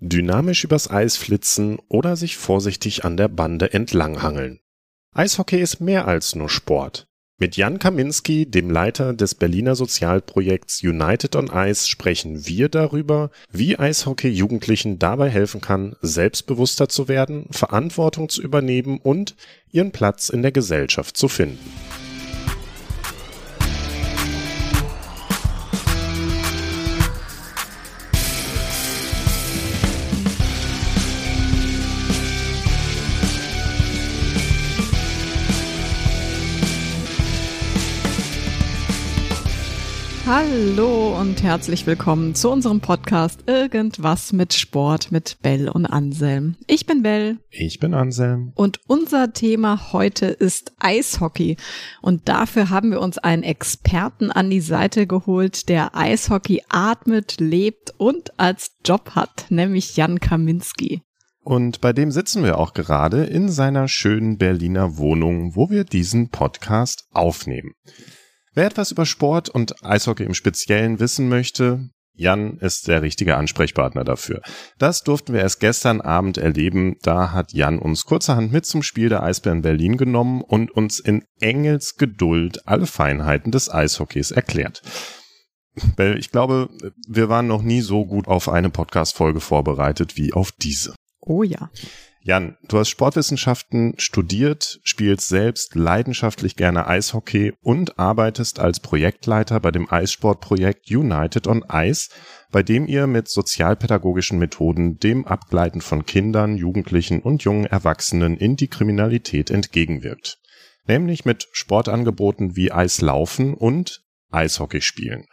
dynamisch übers Eis flitzen oder sich vorsichtig an der Bande entlanghangeln. Eishockey ist mehr als nur Sport. Mit Jan Kaminski, dem Leiter des Berliner Sozialprojekts United on Ice, sprechen wir darüber, wie Eishockey Jugendlichen dabei helfen kann, selbstbewusster zu werden, Verantwortung zu übernehmen und ihren Platz in der Gesellschaft zu finden. Hallo und herzlich willkommen zu unserem Podcast Irgendwas mit Sport mit Bell und Anselm. Ich bin Bell. Ich bin Anselm. Und unser Thema heute ist Eishockey. Und dafür haben wir uns einen Experten an die Seite geholt, der Eishockey atmet, lebt und als Job hat, nämlich Jan Kaminski. Und bei dem sitzen wir auch gerade in seiner schönen Berliner Wohnung, wo wir diesen Podcast aufnehmen. Wer etwas über Sport und Eishockey im Speziellen wissen möchte, Jan ist der richtige Ansprechpartner dafür. Das durften wir erst gestern Abend erleben. Da hat Jan uns kurzerhand mit zum Spiel der Eisbären Berlin genommen und uns in Engels Geduld alle Feinheiten des Eishockeys erklärt. Ich glaube, wir waren noch nie so gut auf eine Podcast-Folge vorbereitet wie auf diese. Oh ja. Jan, du hast Sportwissenschaften studiert, spielst selbst leidenschaftlich gerne Eishockey und arbeitest als Projektleiter bei dem Eissportprojekt United on Ice, bei dem ihr mit sozialpädagogischen Methoden dem Abgleiten von Kindern, Jugendlichen und jungen Erwachsenen in die Kriminalität entgegenwirkt. Nämlich mit Sportangeboten wie Eislaufen und Eishockey spielen.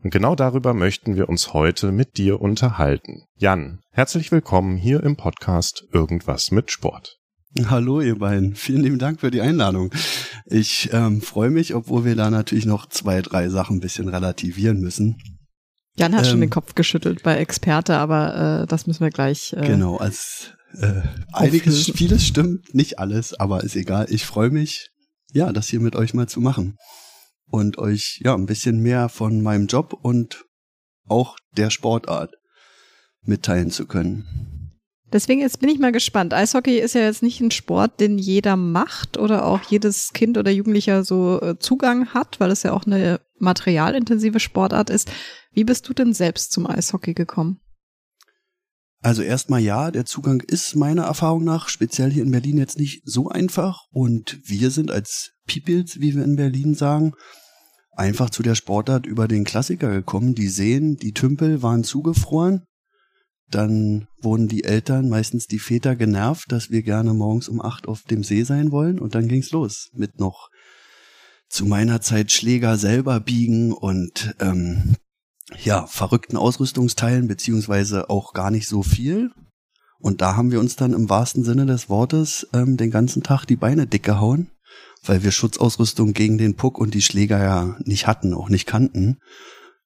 Und genau darüber möchten wir uns heute mit dir unterhalten. Jan, herzlich willkommen hier im Podcast Irgendwas mit Sport. Hallo ihr beiden, vielen lieben Dank für die Einladung. Ich ähm, freue mich, obwohl wir da natürlich noch zwei, drei Sachen ein bisschen relativieren müssen. Jan hat ähm, schon den Kopf geschüttelt bei Experte, aber äh, das müssen wir gleich. Äh, genau, als äh, einiges, vieles stimmt, nicht alles, aber ist egal. Ich freue mich, ja, das hier mit euch mal zu machen und euch ja ein bisschen mehr von meinem Job und auch der Sportart mitteilen zu können. Deswegen jetzt bin ich mal gespannt. Eishockey ist ja jetzt nicht ein Sport, den jeder macht oder auch jedes Kind oder Jugendlicher so äh, Zugang hat, weil es ja auch eine materialintensive Sportart ist. Wie bist du denn selbst zum Eishockey gekommen? Also erstmal ja, der Zugang ist meiner Erfahrung nach speziell hier in Berlin jetzt nicht so einfach und wir sind als Peoples, wie wir in Berlin sagen, einfach zu der Sportart über den Klassiker gekommen. Die Seen, die Tümpel waren zugefroren. Dann wurden die Eltern, meistens die Väter, genervt, dass wir gerne morgens um acht auf dem See sein wollen. Und dann ging's los mit noch zu meiner Zeit Schläger selber biegen und ähm, ja, verrückten Ausrüstungsteilen, beziehungsweise auch gar nicht so viel. Und da haben wir uns dann im wahrsten Sinne des Wortes ähm, den ganzen Tag die Beine dick gehauen, weil wir Schutzausrüstung gegen den Puck und die Schläger ja nicht hatten, auch nicht kannten.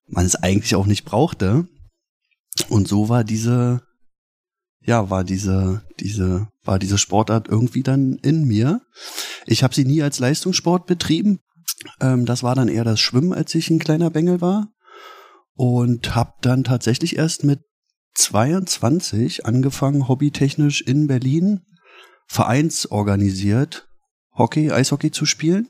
Man es eigentlich auch nicht brauchte. Und so war diese, ja, war diese, diese, war diese Sportart irgendwie dann in mir. Ich habe sie nie als Leistungssport betrieben. Ähm, das war dann eher das Schwimmen, als ich ein kleiner Bengel war und habe dann tatsächlich erst mit 22 angefangen, hobbytechnisch in Berlin vereinsorganisiert Hockey, Eishockey zu spielen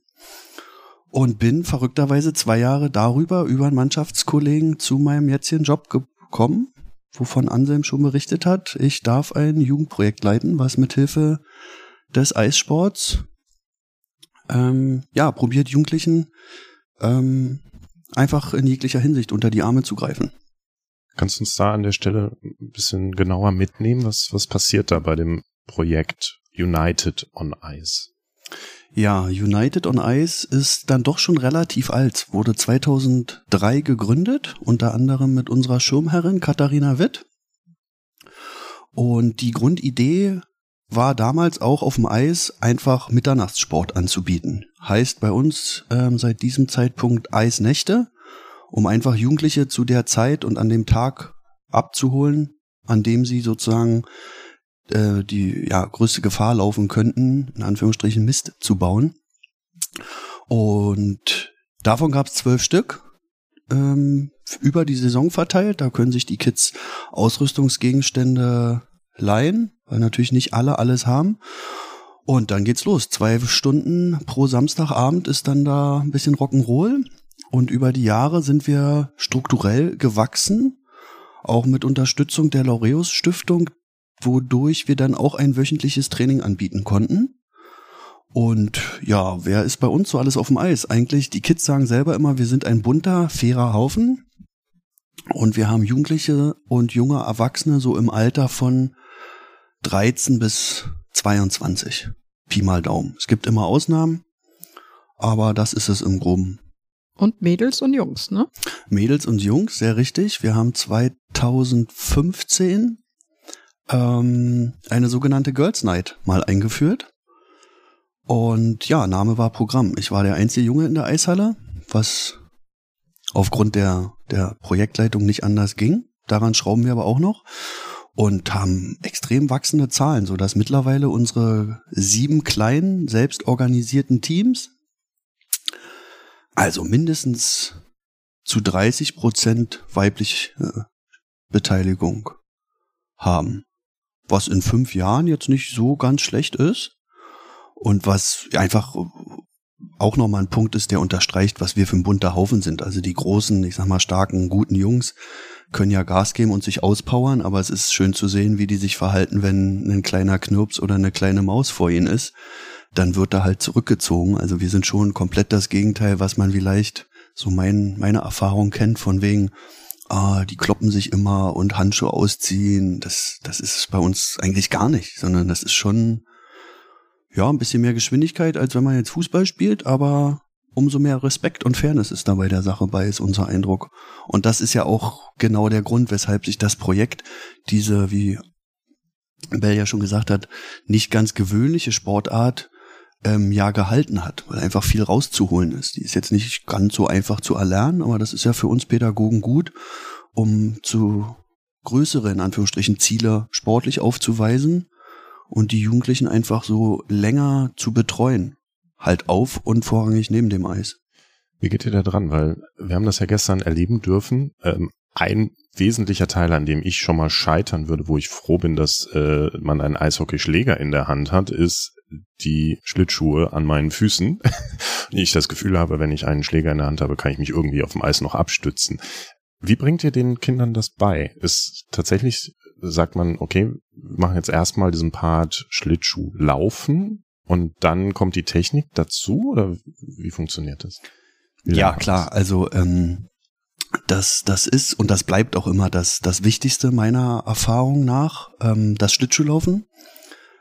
und bin verrückterweise zwei Jahre darüber über einen Mannschaftskollegen zu meinem jetzigen Job gekommen, wovon Anselm schon berichtet hat. Ich darf ein Jugendprojekt leiten, was mithilfe des Eissports ähm, ja probiert Jugendlichen ähm, einfach in jeglicher Hinsicht unter die Arme zu greifen. Kannst du uns da an der Stelle ein bisschen genauer mitnehmen? Was, was passiert da bei dem Projekt United on Ice? Ja, United on Ice ist dann doch schon relativ alt, wurde 2003 gegründet, unter anderem mit unserer Schirmherrin Katharina Witt. Und die Grundidee war damals auch auf dem Eis einfach Mitternachtssport anzubieten. Heißt bei uns ähm, seit diesem Zeitpunkt Eisnächte, um einfach Jugendliche zu der Zeit und an dem Tag abzuholen, an dem sie sozusagen äh, die ja, größte Gefahr laufen könnten, in Anführungsstrichen Mist zu bauen. Und davon gab es zwölf Stück. Ähm, über die Saison verteilt. Da können sich die Kids Ausrüstungsgegenstände leihen, weil natürlich nicht alle alles haben. Und dann geht's los. Zwei Stunden pro Samstagabend ist dann da ein bisschen Rock'n'Roll. Und über die Jahre sind wir strukturell gewachsen, auch mit Unterstützung der Laureus Stiftung, wodurch wir dann auch ein wöchentliches Training anbieten konnten. Und ja, wer ist bei uns so alles auf dem Eis? Eigentlich, die Kids sagen selber immer, wir sind ein bunter, fairer Haufen. Und wir haben Jugendliche und junge Erwachsene so im Alter von 13 bis 22. Pi mal Daumen. Es gibt immer Ausnahmen, aber das ist es im Groben. Und Mädels und Jungs, ne? Mädels und Jungs, sehr richtig. Wir haben 2015 ähm, eine sogenannte Girls Night mal eingeführt. Und ja, Name war Programm. Ich war der einzige Junge in der Eishalle, was aufgrund der, der Projektleitung nicht anders ging. Daran schrauben wir aber auch noch und haben extrem wachsende Zahlen, so dass mittlerweile unsere sieben kleinen, selbstorganisierten Teams, also mindestens zu 30 Prozent weibliche äh, Beteiligung haben. Was in fünf Jahren jetzt nicht so ganz schlecht ist. Und was einfach auch nochmal ein Punkt ist, der unterstreicht, was wir für ein bunter Haufen sind. Also die großen, ich sag mal, starken, guten Jungs können ja Gas geben und sich auspowern, aber es ist schön zu sehen, wie die sich verhalten, wenn ein kleiner Knirps oder eine kleine Maus vor ihnen ist. Dann wird er halt zurückgezogen. Also wir sind schon komplett das Gegenteil, was man vielleicht so mein, meine Erfahrung kennt, von wegen, ah, die kloppen sich immer und Handschuhe ausziehen. Das, das ist bei uns eigentlich gar nicht, sondern das ist schon, ja, ein bisschen mehr Geschwindigkeit, als wenn man jetzt Fußball spielt, aber umso mehr Respekt und Fairness ist dabei der Sache bei, ist unser Eindruck. Und das ist ja auch genau der Grund, weshalb sich das Projekt, diese, wie Bell ja schon gesagt hat, nicht ganz gewöhnliche Sportart ähm, ja gehalten hat, weil einfach viel rauszuholen ist. Die ist jetzt nicht ganz so einfach zu erlernen, aber das ist ja für uns Pädagogen gut, um zu größere, in Anführungsstrichen, Ziele sportlich aufzuweisen und die Jugendlichen einfach so länger zu betreuen halt auf und vorrangig neben dem Eis. Wie geht ihr da dran? Weil wir haben das ja gestern erleben dürfen. Ähm, ein wesentlicher Teil, an dem ich schon mal scheitern würde, wo ich froh bin, dass äh, man einen Eishockeyschläger in der Hand hat, ist die Schlittschuhe an meinen Füßen. ich das Gefühl habe, wenn ich einen Schläger in der Hand habe, kann ich mich irgendwie auf dem Eis noch abstützen. Wie bringt ihr den Kindern das bei? Ist tatsächlich, sagt man, okay, wir machen jetzt erstmal diesen Part Schlittschuh laufen und dann kommt die Technik dazu oder wie funktioniert das? Wie ja, klar. Das? Also ähm, das, das ist und das bleibt auch immer das, das Wichtigste meiner Erfahrung nach, ähm, das Schlittschuhlaufen.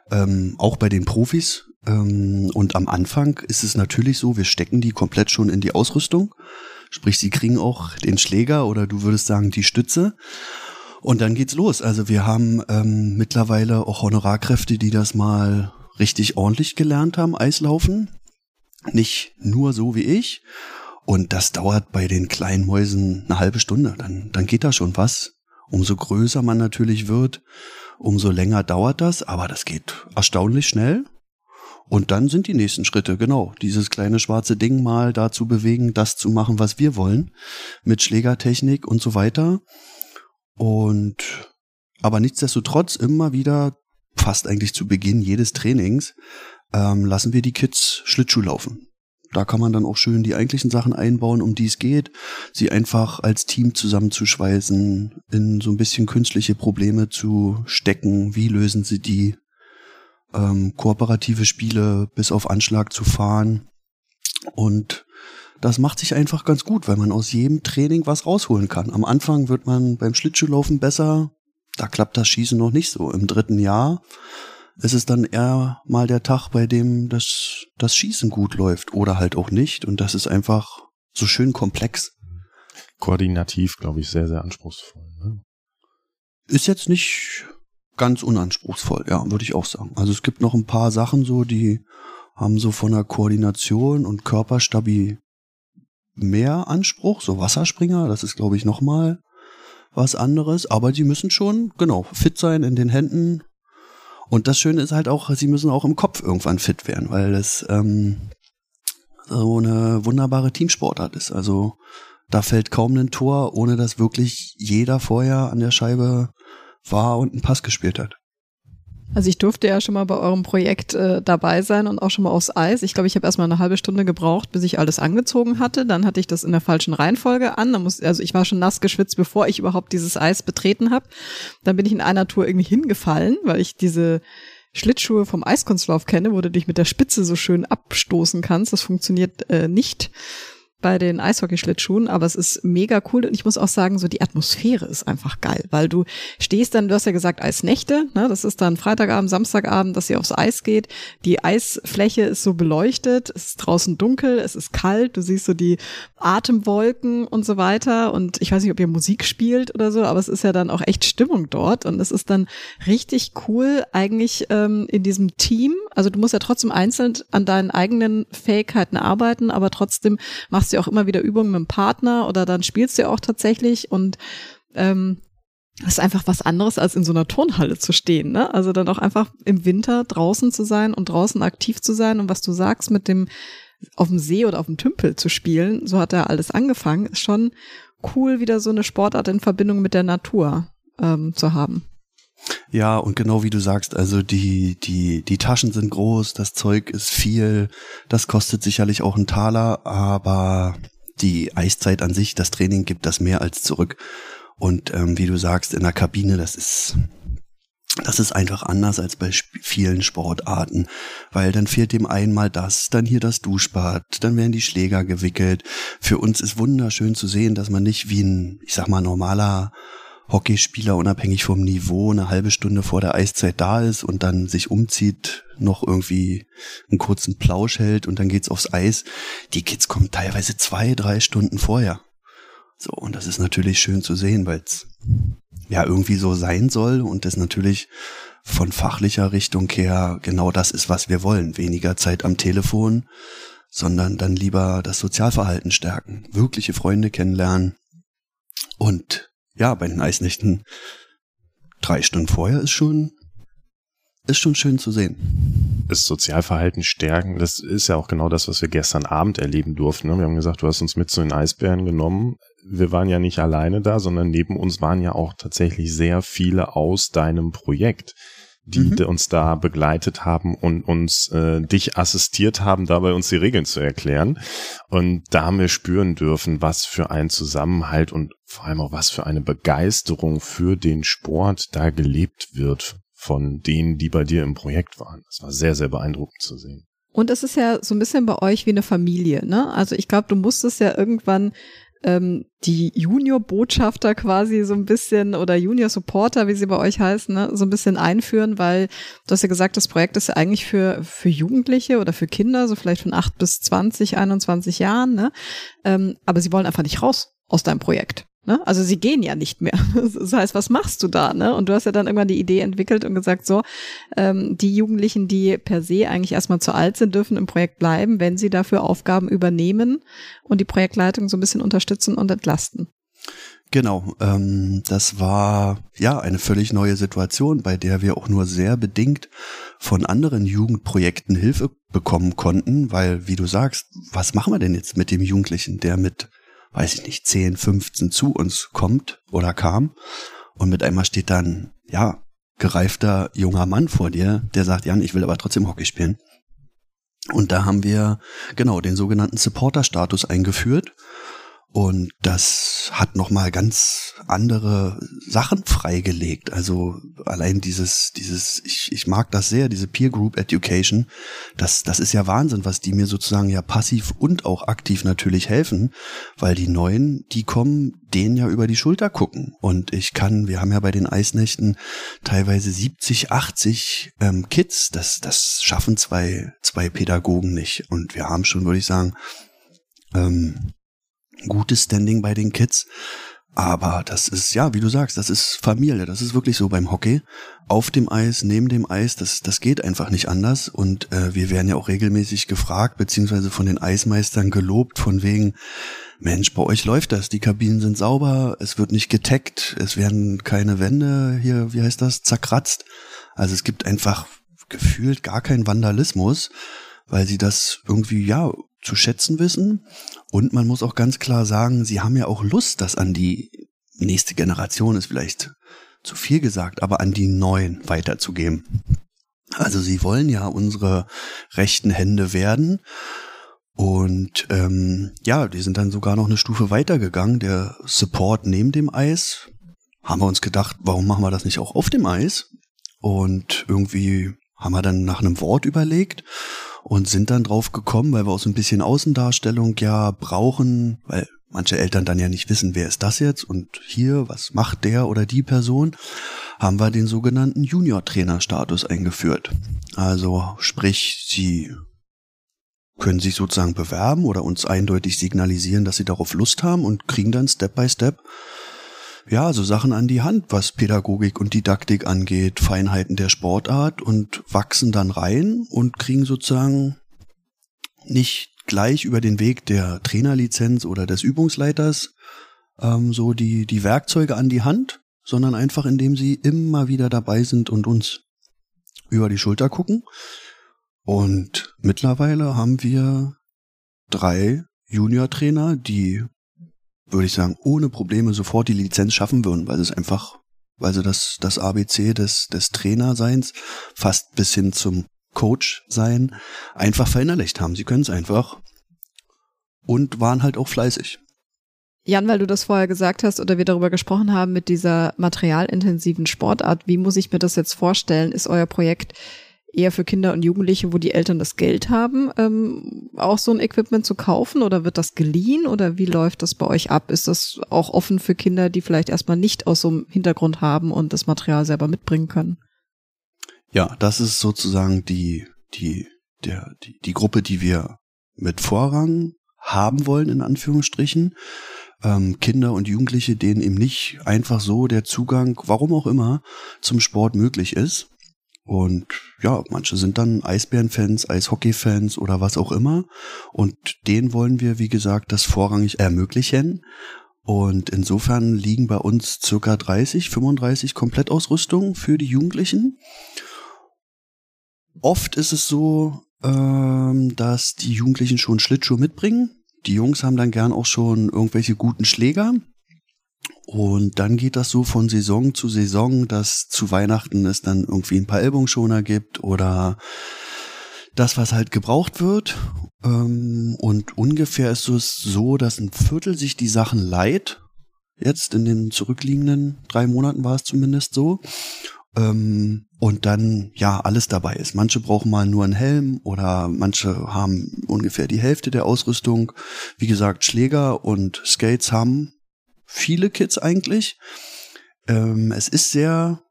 Ähm, auch bei den Profis. Ähm, und am Anfang ist es natürlich so, wir stecken die komplett schon in die Ausrüstung. Sprich, sie kriegen auch den Schläger oder du würdest sagen die Stütze. Und dann geht's los. Also wir haben ähm, mittlerweile auch Honorarkräfte, die das mal richtig ordentlich gelernt haben, Eislaufen. Nicht nur so wie ich. Und das dauert bei den kleinen Mäusen eine halbe Stunde. Dann, dann geht da schon was. Umso größer man natürlich wird, umso länger dauert das. Aber das geht erstaunlich schnell. Und dann sind die nächsten Schritte, genau, dieses kleine schwarze Ding mal dazu bewegen, das zu machen, was wir wollen, mit Schlägertechnik und so weiter. Und aber nichtsdestotrotz immer wieder fast eigentlich zu Beginn jedes Trainings, ähm, lassen wir die Kids Schlittschuh laufen. Da kann man dann auch schön die eigentlichen Sachen einbauen, um die es geht, sie einfach als Team zusammenzuschweißen, in so ein bisschen künstliche Probleme zu stecken. Wie lösen sie die? Ähm, kooperative Spiele bis auf Anschlag zu fahren. Und das macht sich einfach ganz gut, weil man aus jedem Training was rausholen kann. Am Anfang wird man beim Schlittschuhlaufen besser, da klappt das Schießen noch nicht so. Im dritten Jahr ist es dann eher mal der Tag, bei dem das, das Schießen gut läuft oder halt auch nicht. Und das ist einfach so schön komplex. Koordinativ, glaube ich, sehr, sehr anspruchsvoll. Ne? Ist jetzt nicht ganz unanspruchsvoll, ja, würde ich auch sagen. Also es gibt noch ein paar Sachen so, die haben so von der Koordination und Körperstabi mehr Anspruch, so Wasserspringer, das ist glaube ich nochmal was anderes, aber die müssen schon, genau, fit sein in den Händen. Und das Schöne ist halt auch, sie müssen auch im Kopf irgendwann fit werden, weil es ähm, so eine wunderbare Teamsportart ist. Also da fällt kaum ein Tor, ohne dass wirklich jeder vorher an der Scheibe war und einen Pass gespielt hat. Also ich durfte ja schon mal bei eurem Projekt äh, dabei sein und auch schon mal aufs Eis. Ich glaube, ich habe erst mal eine halbe Stunde gebraucht, bis ich alles angezogen hatte. Dann hatte ich das in der falschen Reihenfolge an. Dann muss, also ich war schon nass geschwitzt, bevor ich überhaupt dieses Eis betreten habe. Dann bin ich in einer Tour irgendwie hingefallen, weil ich diese Schlittschuhe vom Eiskunstlauf kenne, wo du dich mit der Spitze so schön abstoßen kannst. Das funktioniert äh, nicht bei den Eishockeyschlittschuhen, aber es ist mega cool und ich muss auch sagen, so die Atmosphäre ist einfach geil, weil du stehst dann, du hast ja gesagt Eisnächte, ne, das ist dann Freitagabend, Samstagabend, dass ihr aufs Eis geht, die Eisfläche ist so beleuchtet, es ist draußen dunkel, es ist kalt, du siehst so die Atemwolken und so weiter und ich weiß nicht, ob ihr Musik spielt oder so, aber es ist ja dann auch echt Stimmung dort und es ist dann richtig cool eigentlich ähm, in diesem Team, also du musst ja trotzdem einzeln an deinen eigenen Fähigkeiten arbeiten, aber trotzdem machst machst du auch immer wieder Übungen mit dem Partner oder dann spielst du auch tatsächlich und ähm, das ist einfach was anderes, als in so einer Turnhalle zu stehen. Ne? Also dann auch einfach im Winter draußen zu sein und draußen aktiv zu sein und was du sagst mit dem auf dem See oder auf dem Tümpel zu spielen, so hat er alles angefangen, ist schon cool, wieder so eine Sportart in Verbindung mit der Natur ähm, zu haben. Ja, und genau wie du sagst, also die, die, die Taschen sind groß, das Zeug ist viel, das kostet sicherlich auch einen Taler, aber die Eiszeit an sich, das Training gibt das mehr als zurück. Und ähm, wie du sagst, in der Kabine, das ist, das ist einfach anders als bei vielen Sportarten, weil dann fehlt dem einen mal das, dann hier das Duschbad, dann werden die Schläger gewickelt. Für uns ist wunderschön zu sehen, dass man nicht wie ein, ich sag mal, normaler Hockeyspieler unabhängig vom Niveau eine halbe Stunde vor der Eiszeit da ist und dann sich umzieht, noch irgendwie einen kurzen Plausch hält und dann geht's aufs Eis. Die Kids kommen teilweise zwei, drei Stunden vorher. So, und das ist natürlich schön zu sehen, weil es ja irgendwie so sein soll und das natürlich von fachlicher Richtung her genau das ist, was wir wollen. Weniger Zeit am Telefon, sondern dann lieber das Sozialverhalten stärken, wirkliche Freunde kennenlernen und ja, bei den Eisnächten drei Stunden vorher ist schon, ist schon schön zu sehen. Das Sozialverhalten stärken, das ist ja auch genau das, was wir gestern Abend erleben durften. Ne? Wir haben gesagt, du hast uns mit zu den Eisbären genommen. Wir waren ja nicht alleine da, sondern neben uns waren ja auch tatsächlich sehr viele aus deinem Projekt die mhm. uns da begleitet haben und uns äh, dich assistiert haben, dabei uns die Regeln zu erklären. Und da haben wir spüren dürfen, was für ein Zusammenhalt und vor allem auch was für eine Begeisterung für den Sport da gelebt wird von denen, die bei dir im Projekt waren. Das war sehr, sehr beeindruckend zu sehen. Und es ist ja so ein bisschen bei euch wie eine Familie, ne? Also ich glaube, du musstest ja irgendwann ähm, die Junior-Botschafter quasi so ein bisschen oder Junior-Supporter, wie sie bei euch heißen, ne, so ein bisschen einführen, weil du hast ja gesagt, das Projekt ist ja eigentlich für, für Jugendliche oder für Kinder, so vielleicht von acht bis zwanzig, 21 Jahren, ne? Ähm, aber sie wollen einfach nicht raus aus deinem Projekt. Ne? Also sie gehen ja nicht mehr. Das heißt, was machst du da? Ne? Und du hast ja dann irgendwann die Idee entwickelt und gesagt, so, ähm, die Jugendlichen, die per se eigentlich erstmal zu alt sind, dürfen im Projekt bleiben, wenn sie dafür Aufgaben übernehmen und die Projektleitung so ein bisschen unterstützen und entlasten. Genau, ähm, das war ja eine völlig neue Situation, bei der wir auch nur sehr bedingt von anderen Jugendprojekten Hilfe bekommen konnten, weil, wie du sagst, was machen wir denn jetzt mit dem Jugendlichen, der mit weiß ich nicht, 10, 15 zu uns kommt oder kam und mit einmal steht dann, ja, gereifter junger Mann vor dir, der sagt, Jan, ich will aber trotzdem Hockey spielen. Und da haben wir genau den sogenannten Supporter-Status eingeführt und das hat nochmal ganz andere Sachen freigelegt. Also allein dieses, dieses, ich, ich mag das sehr, diese Peer Group Education. Das, das ist ja Wahnsinn, was die mir sozusagen ja passiv und auch aktiv natürlich helfen, weil die Neuen, die kommen, denen ja über die Schulter gucken. Und ich kann, wir haben ja bei den Eisnächten teilweise 70, 80 ähm, Kids. Das, das schaffen zwei, zwei Pädagogen nicht. Und wir haben schon, würde ich sagen, ähm, gutes Standing bei den Kids. Aber das ist, ja, wie du sagst, das ist Familie. Das ist wirklich so beim Hockey. Auf dem Eis, neben dem Eis, das, das geht einfach nicht anders. Und äh, wir werden ja auch regelmäßig gefragt, beziehungsweise von den Eismeistern gelobt, von wegen, Mensch, bei euch läuft das, die Kabinen sind sauber, es wird nicht getaggt, es werden keine Wände hier, wie heißt das, zerkratzt. Also es gibt einfach gefühlt gar keinen Vandalismus, weil sie das irgendwie, ja, zu schätzen wissen. Und man muss auch ganz klar sagen, sie haben ja auch Lust, das an die nächste Generation ist vielleicht zu viel gesagt, aber an die neuen weiterzugeben. Also sie wollen ja unsere rechten Hände werden. Und ähm, ja, die sind dann sogar noch eine Stufe weitergegangen. Der Support neben dem Eis. Haben wir uns gedacht, warum machen wir das nicht auch auf dem Eis? Und irgendwie haben wir dann nach einem Wort überlegt und sind dann drauf gekommen, weil wir auch so ein bisschen Außendarstellung ja brauchen, weil manche Eltern dann ja nicht wissen, wer ist das jetzt und hier, was macht der oder die Person, haben wir den sogenannten Junior-Trainer-Status eingeführt. Also sprich, sie können sich sozusagen bewerben oder uns eindeutig signalisieren, dass sie darauf Lust haben und kriegen dann Step by Step ja, so Sachen an die Hand, was Pädagogik und Didaktik angeht, Feinheiten der Sportart und wachsen dann rein und kriegen sozusagen nicht gleich über den Weg der Trainerlizenz oder des Übungsleiters ähm, so die, die Werkzeuge an die Hand, sondern einfach indem sie immer wieder dabei sind und uns über die Schulter gucken. Und mittlerweile haben wir drei Junior-Trainer, die würde ich sagen, ohne Probleme sofort die Lizenz schaffen würden, weil es einfach, weil sie das, das ABC des, des Trainerseins fast bis hin zum Coach sein einfach verinnerlicht haben. Sie können es einfach und waren halt auch fleißig. Jan, weil du das vorher gesagt hast oder wir darüber gesprochen haben mit dieser materialintensiven Sportart, wie muss ich mir das jetzt vorstellen? Ist euer Projekt eher für Kinder und Jugendliche, wo die Eltern das Geld haben, ähm, auch so ein Equipment zu kaufen oder wird das geliehen oder wie läuft das bei euch ab? Ist das auch offen für Kinder, die vielleicht erstmal nicht aus so einem Hintergrund haben und das Material selber mitbringen können? Ja, das ist sozusagen die, die, der, die, die Gruppe, die wir mit Vorrang haben wollen, in Anführungsstrichen. Ähm, Kinder und Jugendliche, denen eben nicht einfach so der Zugang, warum auch immer, zum Sport möglich ist. Und ja, manche sind dann Eisbärenfans, Eishockeyfans oder was auch immer. Und denen wollen wir, wie gesagt, das vorrangig ermöglichen. Und insofern liegen bei uns circa 30, 35 Komplettausrüstungen für die Jugendlichen. Oft ist es so, ähm, dass die Jugendlichen schon Schlittschuhe mitbringen. Die Jungs haben dann gern auch schon irgendwelche guten Schläger. Und dann geht das so von Saison zu Saison, dass zu Weihnachten es dann irgendwie ein paar Ellbogenschoner gibt oder das, was halt gebraucht wird. Ähm, und ungefähr ist es so, dass ein Viertel sich die Sachen leiht. Jetzt in den zurückliegenden drei Monaten war es zumindest so. Ähm, und dann ja alles dabei ist. Manche brauchen mal nur einen Helm oder manche haben ungefähr die Hälfte der Ausrüstung. Wie gesagt, Schläger und Skates haben viele Kids eigentlich. Ähm, es ist sehr,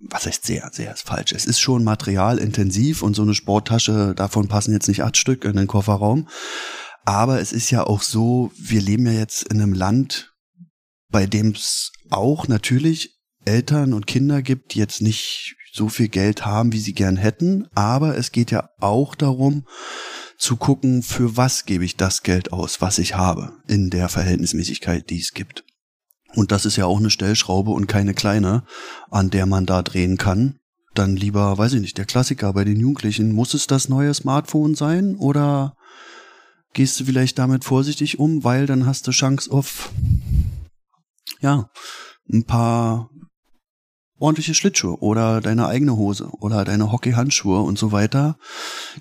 was heißt sehr, sehr ist falsch. Es ist schon materialintensiv und so eine Sporttasche, davon passen jetzt nicht acht Stück in den Kofferraum. Aber es ist ja auch so, wir leben ja jetzt in einem Land, bei dem es auch natürlich Eltern und Kinder gibt, die jetzt nicht so viel Geld haben, wie sie gern hätten. Aber es geht ja auch darum, zu gucken, für was gebe ich das Geld aus, was ich habe, in der Verhältnismäßigkeit, die es gibt. Und das ist ja auch eine Stellschraube und keine kleine, an der man da drehen kann. Dann lieber, weiß ich nicht, der Klassiker bei den Jugendlichen. Muss es das neue Smartphone sein oder gehst du vielleicht damit vorsichtig um, weil dann hast du Chance auf, ja, ein paar ordentliche Schlittschuhe oder deine eigene Hose oder deine Hockeyhandschuhe und so weiter.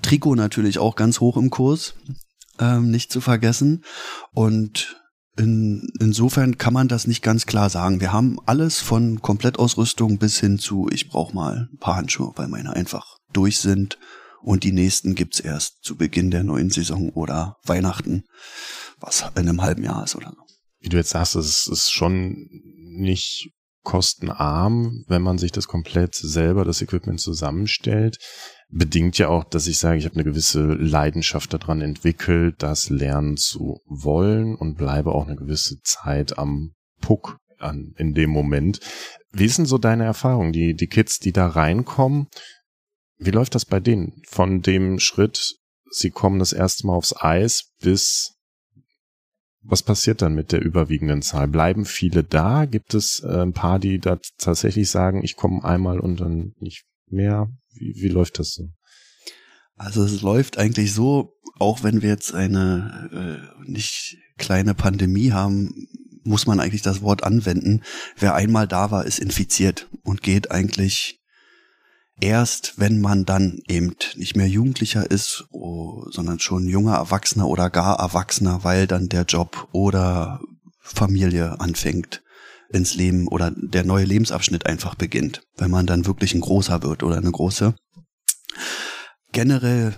Trikot natürlich auch ganz hoch im Kurs, ähm, nicht zu vergessen. Und in, insofern kann man das nicht ganz klar sagen. Wir haben alles von Komplettausrüstung bis hin zu, ich brauche mal ein paar Handschuhe, weil meine einfach durch sind. Und die nächsten gibt's erst zu Beginn der neuen Saison oder Weihnachten, was in einem halben Jahr ist oder so. Wie du jetzt sagst, es ist schon nicht kostenarm, wenn man sich das komplett selber, das Equipment zusammenstellt. Bedingt ja auch, dass ich sage, ich habe eine gewisse Leidenschaft daran entwickelt, das lernen zu wollen und bleibe auch eine gewisse Zeit am Puck an, in dem Moment. Wie sind so deine Erfahrungen, die, die Kids, die da reinkommen? Wie läuft das bei denen? Von dem Schritt, sie kommen das erste Mal aufs Eis bis was passiert dann mit der überwiegenden Zahl? Bleiben viele da? Gibt es äh, ein paar, die da tatsächlich sagen, ich komme einmal und dann nicht mehr? Wie, wie läuft das so? Also es läuft eigentlich so, auch wenn wir jetzt eine äh, nicht kleine Pandemie haben, muss man eigentlich das Wort anwenden. Wer einmal da war, ist infiziert und geht eigentlich erst, wenn man dann eben nicht mehr Jugendlicher ist, oh, sondern schon junger Erwachsener oder gar Erwachsener, weil dann der Job oder Familie anfängt ins Leben oder der neue Lebensabschnitt einfach beginnt, wenn man dann wirklich ein großer wird oder eine große. Generell,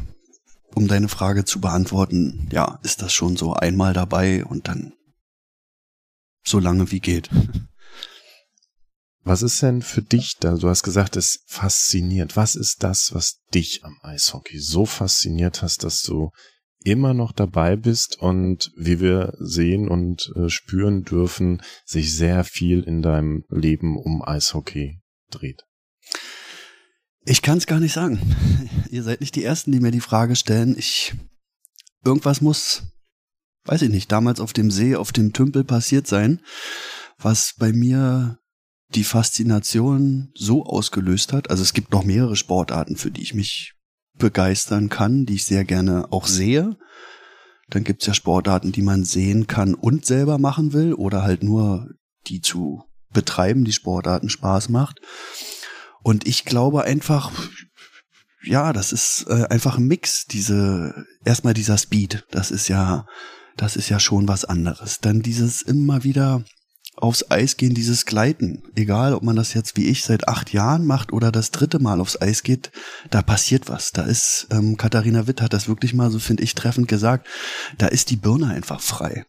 um deine Frage zu beantworten, ja, ist das schon so einmal dabei und dann so lange wie geht. Was ist denn für dich da? Du hast gesagt, es fasziniert. Was ist das, was dich am Eishockey so fasziniert hast, dass du immer noch dabei bist und wie wir sehen und äh, spüren dürfen, sich sehr viel in deinem Leben um Eishockey dreht? Ich kann es gar nicht sagen. Ihr seid nicht die Ersten, die mir die Frage stellen. Ich irgendwas muss, weiß ich nicht, damals auf dem See, auf dem Tümpel passiert sein, was bei mir die Faszination so ausgelöst hat. Also es gibt noch mehrere Sportarten, für die ich mich begeistern kann, die ich sehr gerne auch sehe. Dann gibt's ja Sportarten, die man sehen kann und selber machen will oder halt nur die zu betreiben, die Sportarten Spaß macht. Und ich glaube einfach, ja, das ist äh, einfach ein Mix. Diese erstmal dieser Speed, das ist ja, das ist ja schon was anderes. Dann dieses immer wieder aufs Eis gehen, dieses Gleiten, egal ob man das jetzt wie ich seit acht Jahren macht oder das dritte Mal aufs Eis geht, da passiert was. Da ist, ähm, Katharina Witt hat das wirklich mal, so finde ich, treffend gesagt, da ist die Birne einfach frei.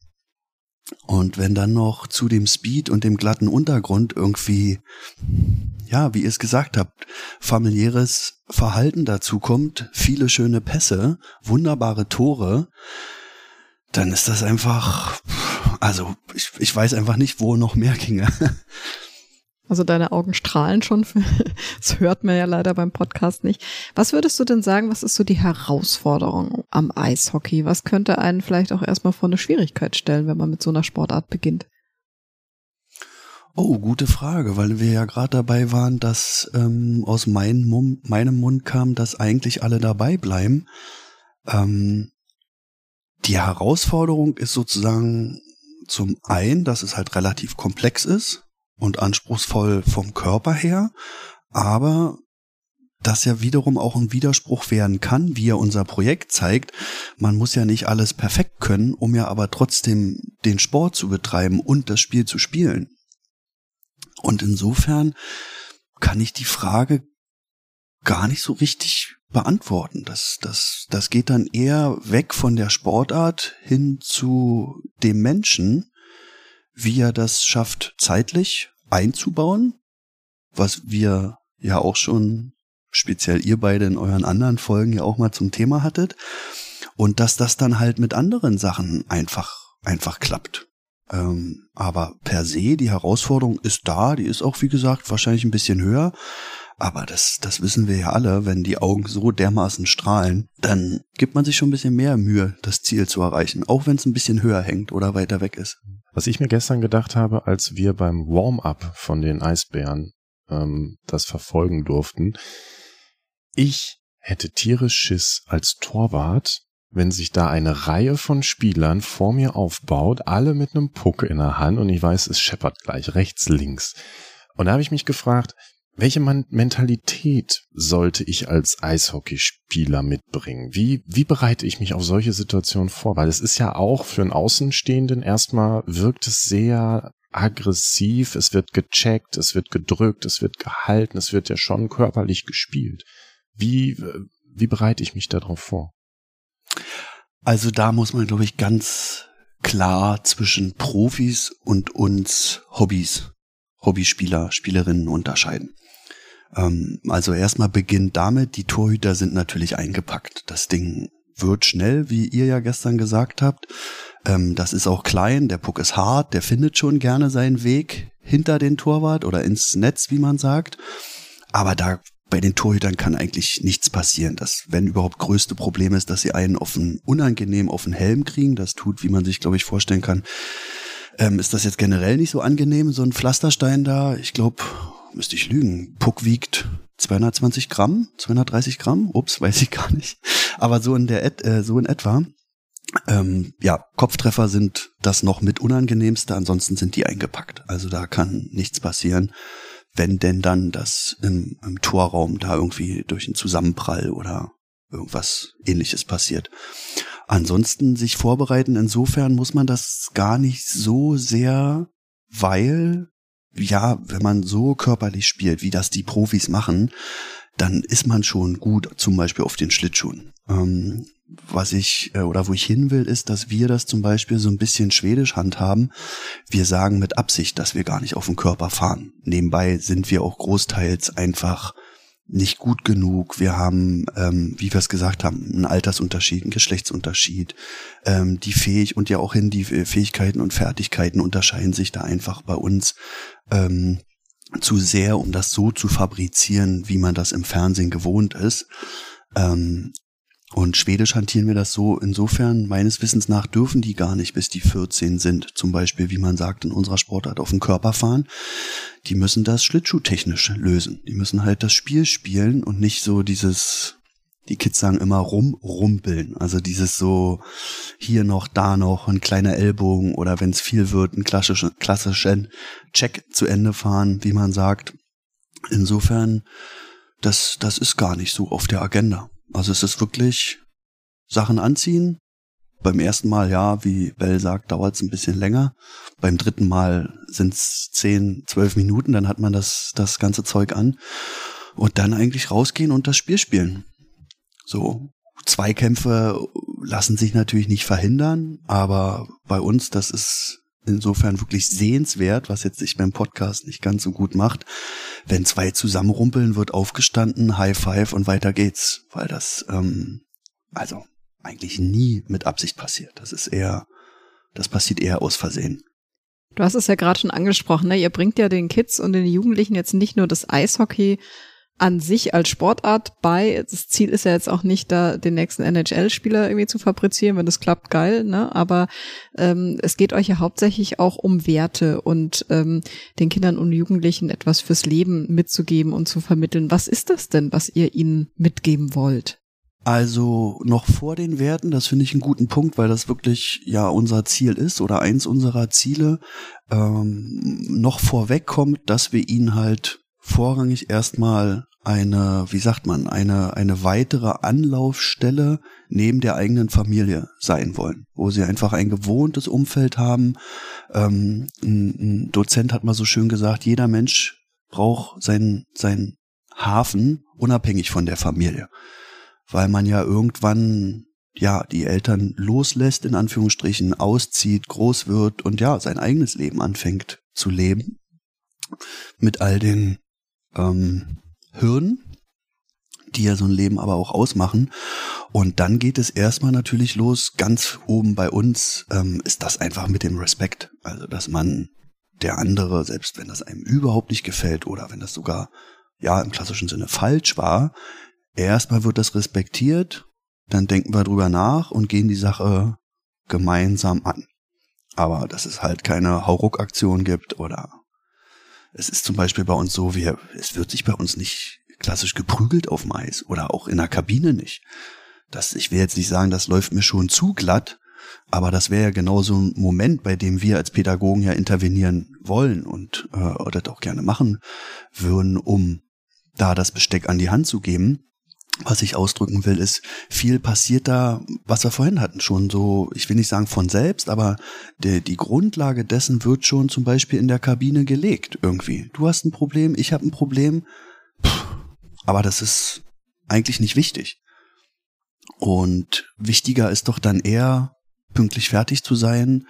Und wenn dann noch zu dem Speed und dem glatten Untergrund irgendwie, ja, wie ihr es gesagt habt, familiäres Verhalten dazu kommt, viele schöne Pässe, wunderbare Tore, dann ist das einfach, also ich, ich weiß einfach nicht, wo noch mehr ginge. Also deine Augen strahlen schon. Das hört man ja leider beim Podcast nicht. Was würdest du denn sagen, was ist so die Herausforderung am Eishockey? Was könnte einen vielleicht auch erstmal vor eine Schwierigkeit stellen, wenn man mit so einer Sportart beginnt? Oh, gute Frage, weil wir ja gerade dabei waren, dass ähm, aus mein Mund, meinem Mund kam, dass eigentlich alle dabei bleiben. Ähm, die Herausforderung ist sozusagen zum einen, dass es halt relativ komplex ist und anspruchsvoll vom Körper her, aber das ja wiederum auch ein Widerspruch werden kann, wie ja unser Projekt zeigt. Man muss ja nicht alles perfekt können, um ja aber trotzdem den Sport zu betreiben und das Spiel zu spielen. Und insofern kann ich die Frage gar nicht so richtig beantworten. Das, das, das geht dann eher weg von der Sportart hin zu dem Menschen, wie er das schafft, zeitlich einzubauen, was wir ja auch schon speziell ihr beide in euren anderen Folgen ja auch mal zum Thema hattet. Und dass das dann halt mit anderen Sachen einfach, einfach klappt. Ähm, aber per se, die Herausforderung ist da, die ist auch, wie gesagt, wahrscheinlich ein bisschen höher. Aber das, das wissen wir ja alle, wenn die Augen so dermaßen strahlen, dann gibt man sich schon ein bisschen mehr Mühe, das Ziel zu erreichen, auch wenn es ein bisschen höher hängt oder weiter weg ist. Was ich mir gestern gedacht habe, als wir beim Warm-up von den Eisbären ähm, das verfolgen durften, ich hätte tierisch Schiss als Torwart, wenn sich da eine Reihe von Spielern vor mir aufbaut, alle mit einem Puck in der Hand und ich weiß, es scheppert gleich rechts, links. Und da habe ich mich gefragt, welche Mentalität sollte ich als Eishockeyspieler mitbringen? Wie, wie bereite ich mich auf solche Situationen vor? Weil es ist ja auch für einen Außenstehenden erstmal wirkt es sehr aggressiv, es wird gecheckt, es wird gedrückt, es wird gehalten, es wird ja schon körperlich gespielt. Wie, wie bereite ich mich darauf vor? Also da muss man, glaube ich, ganz klar zwischen Profis und uns Hobbys Hobbyspieler, Spielerinnen unterscheiden. Ähm, also erstmal beginnt damit, die Torhüter sind natürlich eingepackt. Das Ding wird schnell, wie ihr ja gestern gesagt habt. Ähm, das ist auch klein, der Puck ist hart, der findet schon gerne seinen Weg hinter den Torwart oder ins Netz, wie man sagt. Aber da bei den Torhütern kann eigentlich nichts passieren. Das, wenn überhaupt, größte Problem ist, dass sie einen einen unangenehm auf den Helm kriegen. Das tut, wie man sich, glaube ich, vorstellen kann, ähm, ist das jetzt generell nicht so angenehm, so ein Pflasterstein da? Ich glaube, müsste ich lügen. Puck wiegt 220 Gramm, 230 Gramm. Ups, weiß ich gar nicht. Aber so in der, äh, so in etwa. Ähm, ja, Kopftreffer sind das noch mit unangenehmste, ansonsten sind die eingepackt. Also da kann nichts passieren, wenn denn dann das im, im Torraum da irgendwie durch einen Zusammenprall oder irgendwas ähnliches passiert. Ansonsten sich vorbereiten, insofern muss man das gar nicht so sehr, weil, ja, wenn man so körperlich spielt, wie das die Profis machen, dann ist man schon gut, zum Beispiel auf den Schlittschuhen. Ähm, was ich äh, oder wo ich hin will, ist, dass wir das zum Beispiel so ein bisschen schwedisch handhaben. Wir sagen mit Absicht, dass wir gar nicht auf den Körper fahren. Nebenbei sind wir auch großteils einfach nicht gut genug. Wir haben, ähm, wie wir es gesagt haben, einen Altersunterschied, einen Geschlechtsunterschied. Ähm, die fähig und ja auch hin die Fähigkeiten und Fertigkeiten unterscheiden sich da einfach bei uns ähm, zu sehr, um das so zu fabrizieren, wie man das im Fernsehen gewohnt ist. Ähm, und Schwedisch hantieren wir das so, insofern meines Wissens nach dürfen die gar nicht, bis die 14 sind. Zum Beispiel, wie man sagt, in unserer Sportart auf den Körper fahren. Die müssen das schlittschuhtechnisch lösen. Die müssen halt das Spiel spielen und nicht so dieses, die Kids sagen immer rumrumpeln. Also dieses so hier noch, da noch, ein kleiner Ellbogen oder wenn es viel wird, einen klassischen, klassischen Check zu Ende fahren, wie man sagt. Insofern, das, das ist gar nicht so auf der Agenda. Also es ist wirklich Sachen anziehen. Beim ersten Mal, ja, wie Bell sagt, dauert es ein bisschen länger. Beim dritten Mal sind es zehn, zwölf Minuten, dann hat man das, das ganze Zeug an. Und dann eigentlich rausgehen und das Spiel spielen. So, Zweikämpfe lassen sich natürlich nicht verhindern, aber bei uns, das ist insofern wirklich sehenswert, was jetzt sich beim Podcast nicht ganz so gut macht. Wenn zwei zusammenrumpeln, wird aufgestanden, High Five und weiter geht's, weil das ähm, also eigentlich nie mit Absicht passiert. Das ist eher, das passiert eher aus Versehen. Du hast es ja gerade schon angesprochen, ne? Ihr bringt ja den Kids und den Jugendlichen jetzt nicht nur das Eishockey an sich als Sportart bei. Das Ziel ist ja jetzt auch nicht, da den nächsten NHL-Spieler irgendwie zu fabrizieren. Wenn das klappt, geil, ne? Aber ähm, es geht euch ja hauptsächlich auch um Werte und ähm, den Kindern und Jugendlichen etwas fürs Leben mitzugeben und zu vermitteln. Was ist das denn, was ihr ihnen mitgeben wollt? Also noch vor den Werten, das finde ich einen guten Punkt, weil das wirklich ja unser Ziel ist oder eins unserer Ziele, ähm, noch vorweg kommt, dass wir ihnen halt vorrangig erstmal eine, wie sagt man, eine, eine weitere Anlaufstelle neben der eigenen Familie sein wollen, wo sie einfach ein gewohntes Umfeld haben. Ähm, ein, ein Dozent hat mal so schön gesagt, jeder Mensch braucht seinen, seinen Hafen unabhängig von der Familie, weil man ja irgendwann ja, die Eltern loslässt, in Anführungsstrichen, auszieht, groß wird und ja, sein eigenes Leben anfängt zu leben. Mit all den ähm, Hürden, die ja so ein Leben aber auch ausmachen. Und dann geht es erstmal natürlich los, ganz oben bei uns ähm, ist das einfach mit dem Respekt. Also, dass man der andere, selbst wenn das einem überhaupt nicht gefällt oder wenn das sogar, ja, im klassischen Sinne falsch war, erstmal wird das respektiert, dann denken wir drüber nach und gehen die Sache gemeinsam an. Aber dass es halt keine Hauruck-Aktion gibt oder es ist zum Beispiel bei uns so, wir, es wird sich bei uns nicht klassisch geprügelt auf dem Eis oder auch in der Kabine nicht. Das, ich will jetzt nicht sagen, das läuft mir schon zu glatt, aber das wäre ja genau so ein Moment, bei dem wir als Pädagogen ja intervenieren wollen und äh, oder auch gerne machen würden, um da das Besteck an die Hand zu geben. Was ich ausdrücken will, ist, viel passiert da, was wir vorhin hatten, schon so, ich will nicht sagen von selbst, aber die, die Grundlage dessen wird schon zum Beispiel in der Kabine gelegt irgendwie. Du hast ein Problem, ich habe ein Problem, Puh, aber das ist eigentlich nicht wichtig. Und wichtiger ist doch dann eher, pünktlich fertig zu sein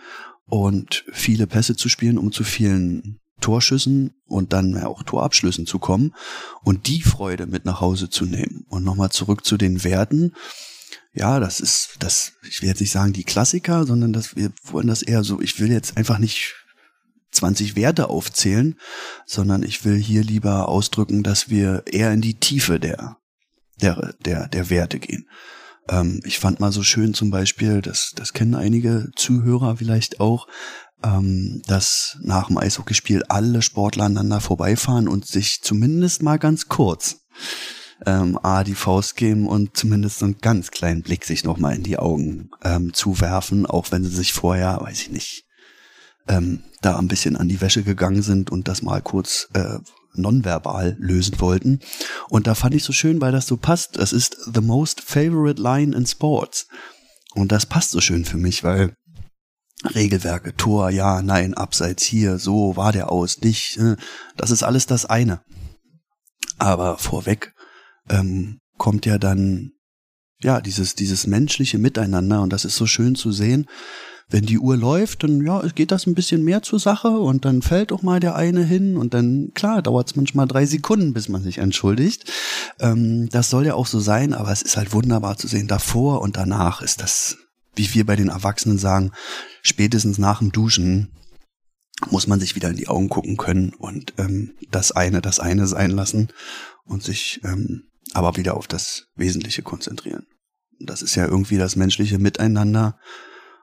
und viele Pässe zu spielen, um zu vielen Torschüssen und dann auch Torabschlüssen zu kommen und die Freude mit nach Hause zu nehmen. Und nochmal zurück zu den Werten. Ja, das ist, das, ich will jetzt nicht sagen die Klassiker, sondern dass wir wollen das eher so, ich will jetzt einfach nicht 20 Werte aufzählen, sondern ich will hier lieber ausdrücken, dass wir eher in die Tiefe der, der, der, der Werte gehen. Ähm, ich fand mal so schön zum Beispiel, das, das kennen einige Zuhörer vielleicht auch, ähm, dass nach dem Eishockeyspiel alle Sportler aneinander vorbeifahren und sich zumindest mal ganz kurz ähm, A, die Faust geben und zumindest einen ganz kleinen Blick sich nochmal in die Augen ähm, zuwerfen, auch wenn sie sich vorher, weiß ich nicht, ähm, da ein bisschen an die Wäsche gegangen sind und das mal kurz äh, nonverbal lösen wollten. Und da fand ich so schön, weil das so passt. Das ist the most favorite line in sports. Und das passt so schön für mich, weil Regelwerke, Tor, ja, nein, abseits hier, so war der aus, nicht. Äh, das ist alles das eine. Aber vorweg ähm, kommt ja dann ja dieses dieses menschliche Miteinander und das ist so schön zu sehen. Wenn die Uhr läuft, dann ja, geht das ein bisschen mehr zur Sache und dann fällt auch mal der eine hin und dann, klar, dauert es manchmal drei Sekunden, bis man sich entschuldigt. Ähm, das soll ja auch so sein, aber es ist halt wunderbar zu sehen. Davor und danach ist das wie wir bei den Erwachsenen sagen, spätestens nach dem Duschen muss man sich wieder in die Augen gucken können und ähm, das eine das eine sein lassen und sich ähm, aber wieder auf das Wesentliche konzentrieren. Das ist ja irgendwie das menschliche Miteinander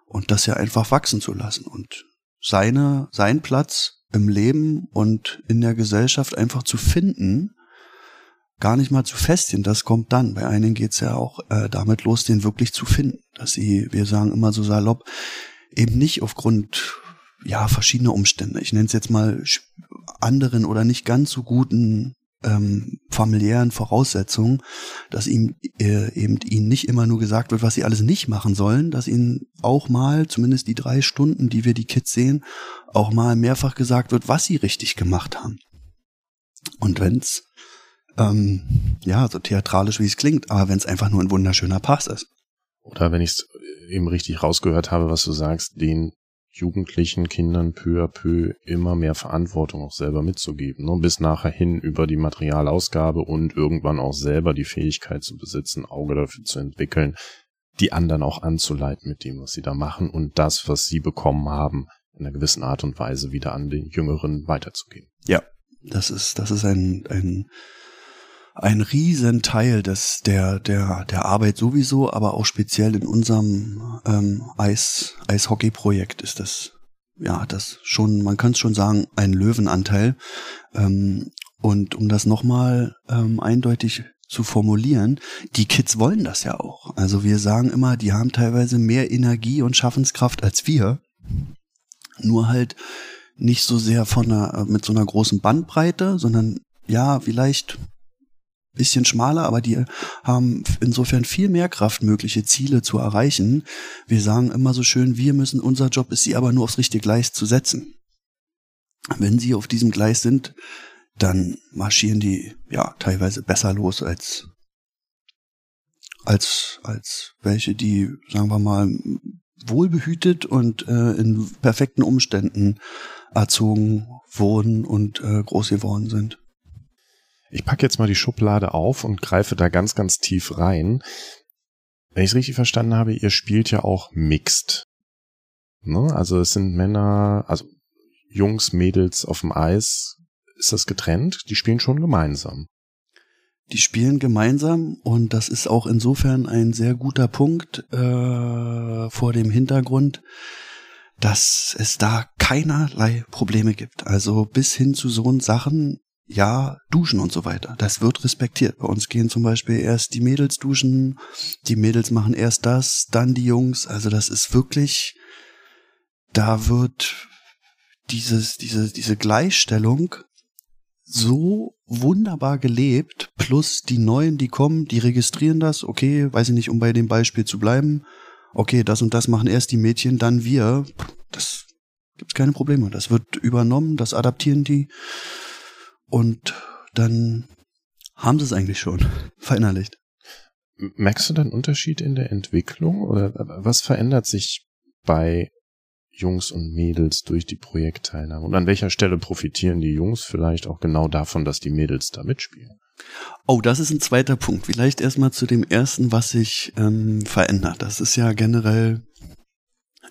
und das ja einfach wachsen zu lassen und seine, sein Platz im Leben und in der Gesellschaft einfach zu finden gar nicht mal zu festigen, das kommt dann. Bei einigen geht's ja auch äh, damit los, den wirklich zu finden. Dass sie, wir sagen immer so salopp, eben nicht aufgrund ja verschiedener Umstände, ich nenne es jetzt mal anderen oder nicht ganz so guten ähm, familiären Voraussetzungen, dass ihm äh, eben ihnen nicht immer nur gesagt wird, was sie alles nicht machen sollen, dass ihnen auch mal, zumindest die drei Stunden, die wir die Kids sehen, auch mal mehrfach gesagt wird, was sie richtig gemacht haben. Und wenn's ähm, ja, so theatralisch wie es klingt, aber wenn es einfach nur ein wunderschöner Pass ist. Oder wenn ich es eben richtig rausgehört habe, was du sagst, den Jugendlichen Kindern peu à peu immer mehr Verantwortung auch selber mitzugeben, ne? bis nachher hin über die Materialausgabe und irgendwann auch selber die Fähigkeit zu besitzen, Auge dafür zu entwickeln, die anderen auch anzuleiten mit dem, was sie da machen und das, was sie bekommen haben, in einer gewissen Art und Weise wieder an den Jüngeren weiterzugeben. Ja, das ist, das ist ein, ein ein Riesenteil des, der, der, der Arbeit sowieso, aber auch speziell in unserem ähm, Eis, Eishockey-Projekt ist das, ja, das schon, man kann es schon sagen, ein Löwenanteil. Ähm, und um das nochmal ähm, eindeutig zu formulieren, die Kids wollen das ja auch. Also wir sagen immer, die haben teilweise mehr Energie und Schaffenskraft als wir. Nur halt nicht so sehr von einer, mit so einer großen Bandbreite, sondern ja, vielleicht bisschen schmaler, aber die haben insofern viel mehr Kraft, mögliche Ziele zu erreichen. Wir sagen immer so schön, wir müssen, unser Job ist, sie aber nur aufs richtige Gleis zu setzen. Wenn sie auf diesem Gleis sind, dann marschieren die ja teilweise besser los als als als welche, die sagen wir mal wohlbehütet und äh, in perfekten Umständen erzogen wurden und äh, groß geworden sind. Ich packe jetzt mal die Schublade auf und greife da ganz, ganz tief rein. Wenn ich es richtig verstanden habe, ihr spielt ja auch mixed. Ne? Also es sind Männer, also Jungs, Mädels auf dem Eis. Ist das getrennt? Die spielen schon gemeinsam. Die spielen gemeinsam und das ist auch insofern ein sehr guter Punkt äh, vor dem Hintergrund, dass es da keinerlei Probleme gibt. Also bis hin zu so Sachen, ja, duschen und so weiter. Das wird respektiert. Bei uns gehen zum Beispiel erst die Mädels duschen, die Mädels machen erst das, dann die Jungs. Also das ist wirklich, da wird dieses, diese, diese Gleichstellung so wunderbar gelebt, plus die Neuen, die kommen, die registrieren das, okay, weiß ich nicht, um bei dem Beispiel zu bleiben, okay, das und das machen erst die Mädchen, dann wir, das gibt's keine Probleme, das wird übernommen, das adaptieren die und dann haben sie es eigentlich schon verinnerlicht. Merkst du dann Unterschied in der Entwicklung oder was verändert sich bei Jungs und Mädels durch die Projektteilnahme? Und an welcher Stelle profitieren die Jungs vielleicht auch genau davon, dass die Mädels da mitspielen? Oh, das ist ein zweiter Punkt. Vielleicht erstmal zu dem ersten, was sich ähm, verändert. Das ist ja generell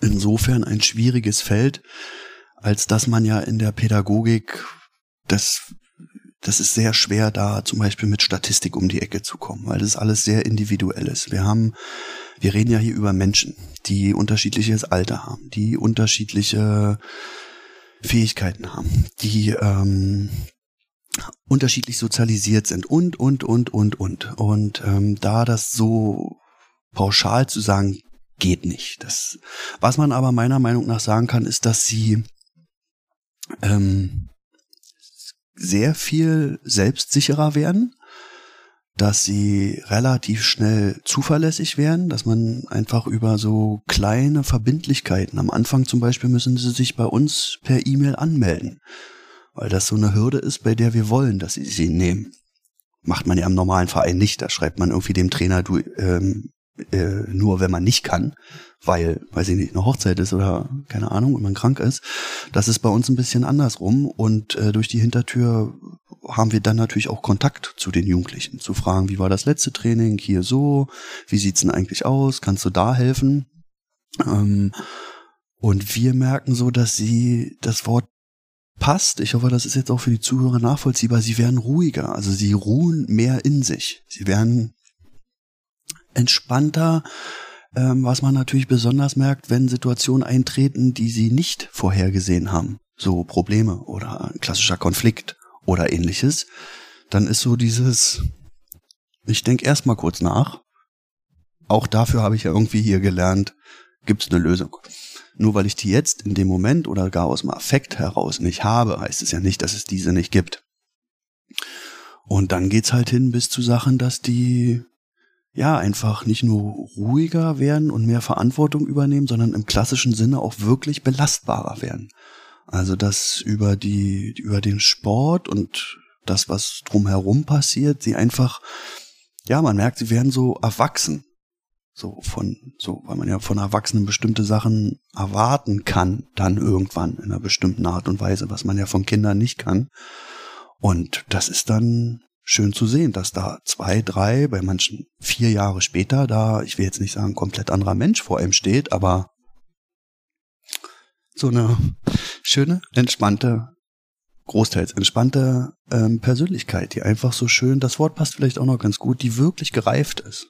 insofern ein schwieriges Feld, als dass man ja in der Pädagogik das das ist sehr schwer, da zum Beispiel mit Statistik um die Ecke zu kommen, weil das alles sehr individuell ist. Wir haben, wir reden ja hier über Menschen, die unterschiedliches Alter haben, die unterschiedliche Fähigkeiten haben, die ähm, unterschiedlich sozialisiert sind und, und, und, und, und. Und ähm, da das so pauschal zu sagen, geht nicht. Das, was man aber meiner Meinung nach sagen kann, ist, dass sie ähm, sehr viel selbstsicherer werden, dass sie relativ schnell zuverlässig werden, dass man einfach über so kleine Verbindlichkeiten, am Anfang zum Beispiel müssen sie sich bei uns per E-Mail anmelden, weil das so eine Hürde ist, bei der wir wollen, dass sie sie nehmen. Macht man ja im normalen Verein nicht, da schreibt man irgendwie dem Trainer, du, ähm, äh, nur wenn man nicht kann, weil, weiß ich nicht, eine Hochzeit ist oder keine Ahnung, wenn man krank ist. Das ist bei uns ein bisschen andersrum und äh, durch die Hintertür haben wir dann natürlich auch Kontakt zu den Jugendlichen, zu fragen, wie war das letzte Training hier so, wie sieht's denn eigentlich aus, kannst du da helfen? Ähm, und wir merken so, dass sie das Wort passt. Ich hoffe, das ist jetzt auch für die Zuhörer nachvollziehbar. Sie werden ruhiger, also sie ruhen mehr in sich. Sie werden entspannter, ähm, was man natürlich besonders merkt, wenn Situationen eintreten, die sie nicht vorhergesehen haben. So Probleme oder ein klassischer Konflikt oder ähnliches. Dann ist so dieses, ich denke erstmal kurz nach. Auch dafür habe ich ja irgendwie hier gelernt, gibt es eine Lösung. Nur weil ich die jetzt in dem Moment oder gar aus dem Affekt heraus nicht habe, heißt es ja nicht, dass es diese nicht gibt. Und dann geht's halt hin bis zu Sachen, dass die ja, einfach nicht nur ruhiger werden und mehr Verantwortung übernehmen, sondern im klassischen Sinne auch wirklich belastbarer werden. Also, dass über die, über den Sport und das, was drumherum passiert, sie einfach, ja, man merkt, sie werden so erwachsen. So von, so, weil man ja von Erwachsenen bestimmte Sachen erwarten kann, dann irgendwann in einer bestimmten Art und Weise, was man ja von Kindern nicht kann. Und das ist dann schön zu sehen, dass da zwei, drei, bei manchen vier Jahre später da, ich will jetzt nicht sagen, komplett anderer Mensch vor ihm steht, aber so eine schöne, entspannte, großteils entspannte ähm, Persönlichkeit, die einfach so schön, das Wort passt vielleicht auch noch ganz gut, die wirklich gereift ist.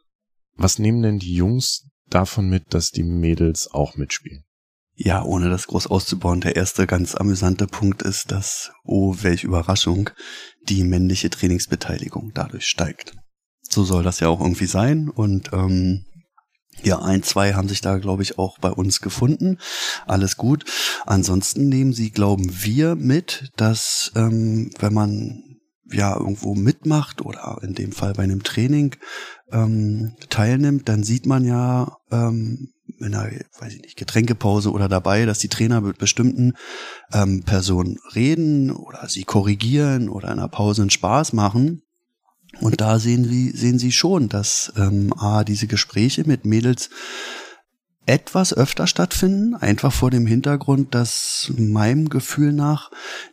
Was nehmen denn die Jungs davon mit, dass die Mädels auch mitspielen? Ja, ohne das groß auszubauen, der erste ganz amüsante Punkt ist, dass, oh, welche Überraschung, die männliche Trainingsbeteiligung dadurch steigt. So soll das ja auch irgendwie sein und ähm, ja, ein, zwei haben sich da, glaube ich, auch bei uns gefunden. Alles gut. Ansonsten nehmen sie, glauben wir, mit, dass ähm, wenn man ja irgendwo mitmacht oder in dem Fall bei einem Training ähm, teilnimmt, dann sieht man ja ähm, in einer, weiß ich nicht, Getränkepause oder dabei, dass die Trainer mit bestimmten ähm, Personen reden oder sie korrigieren oder in einer Pause einen Spaß machen. Und da sehen sie, sehen sie schon, dass ähm, A, diese Gespräche mit Mädels etwas öfter stattfinden, einfach vor dem Hintergrund, dass meinem Gefühl nach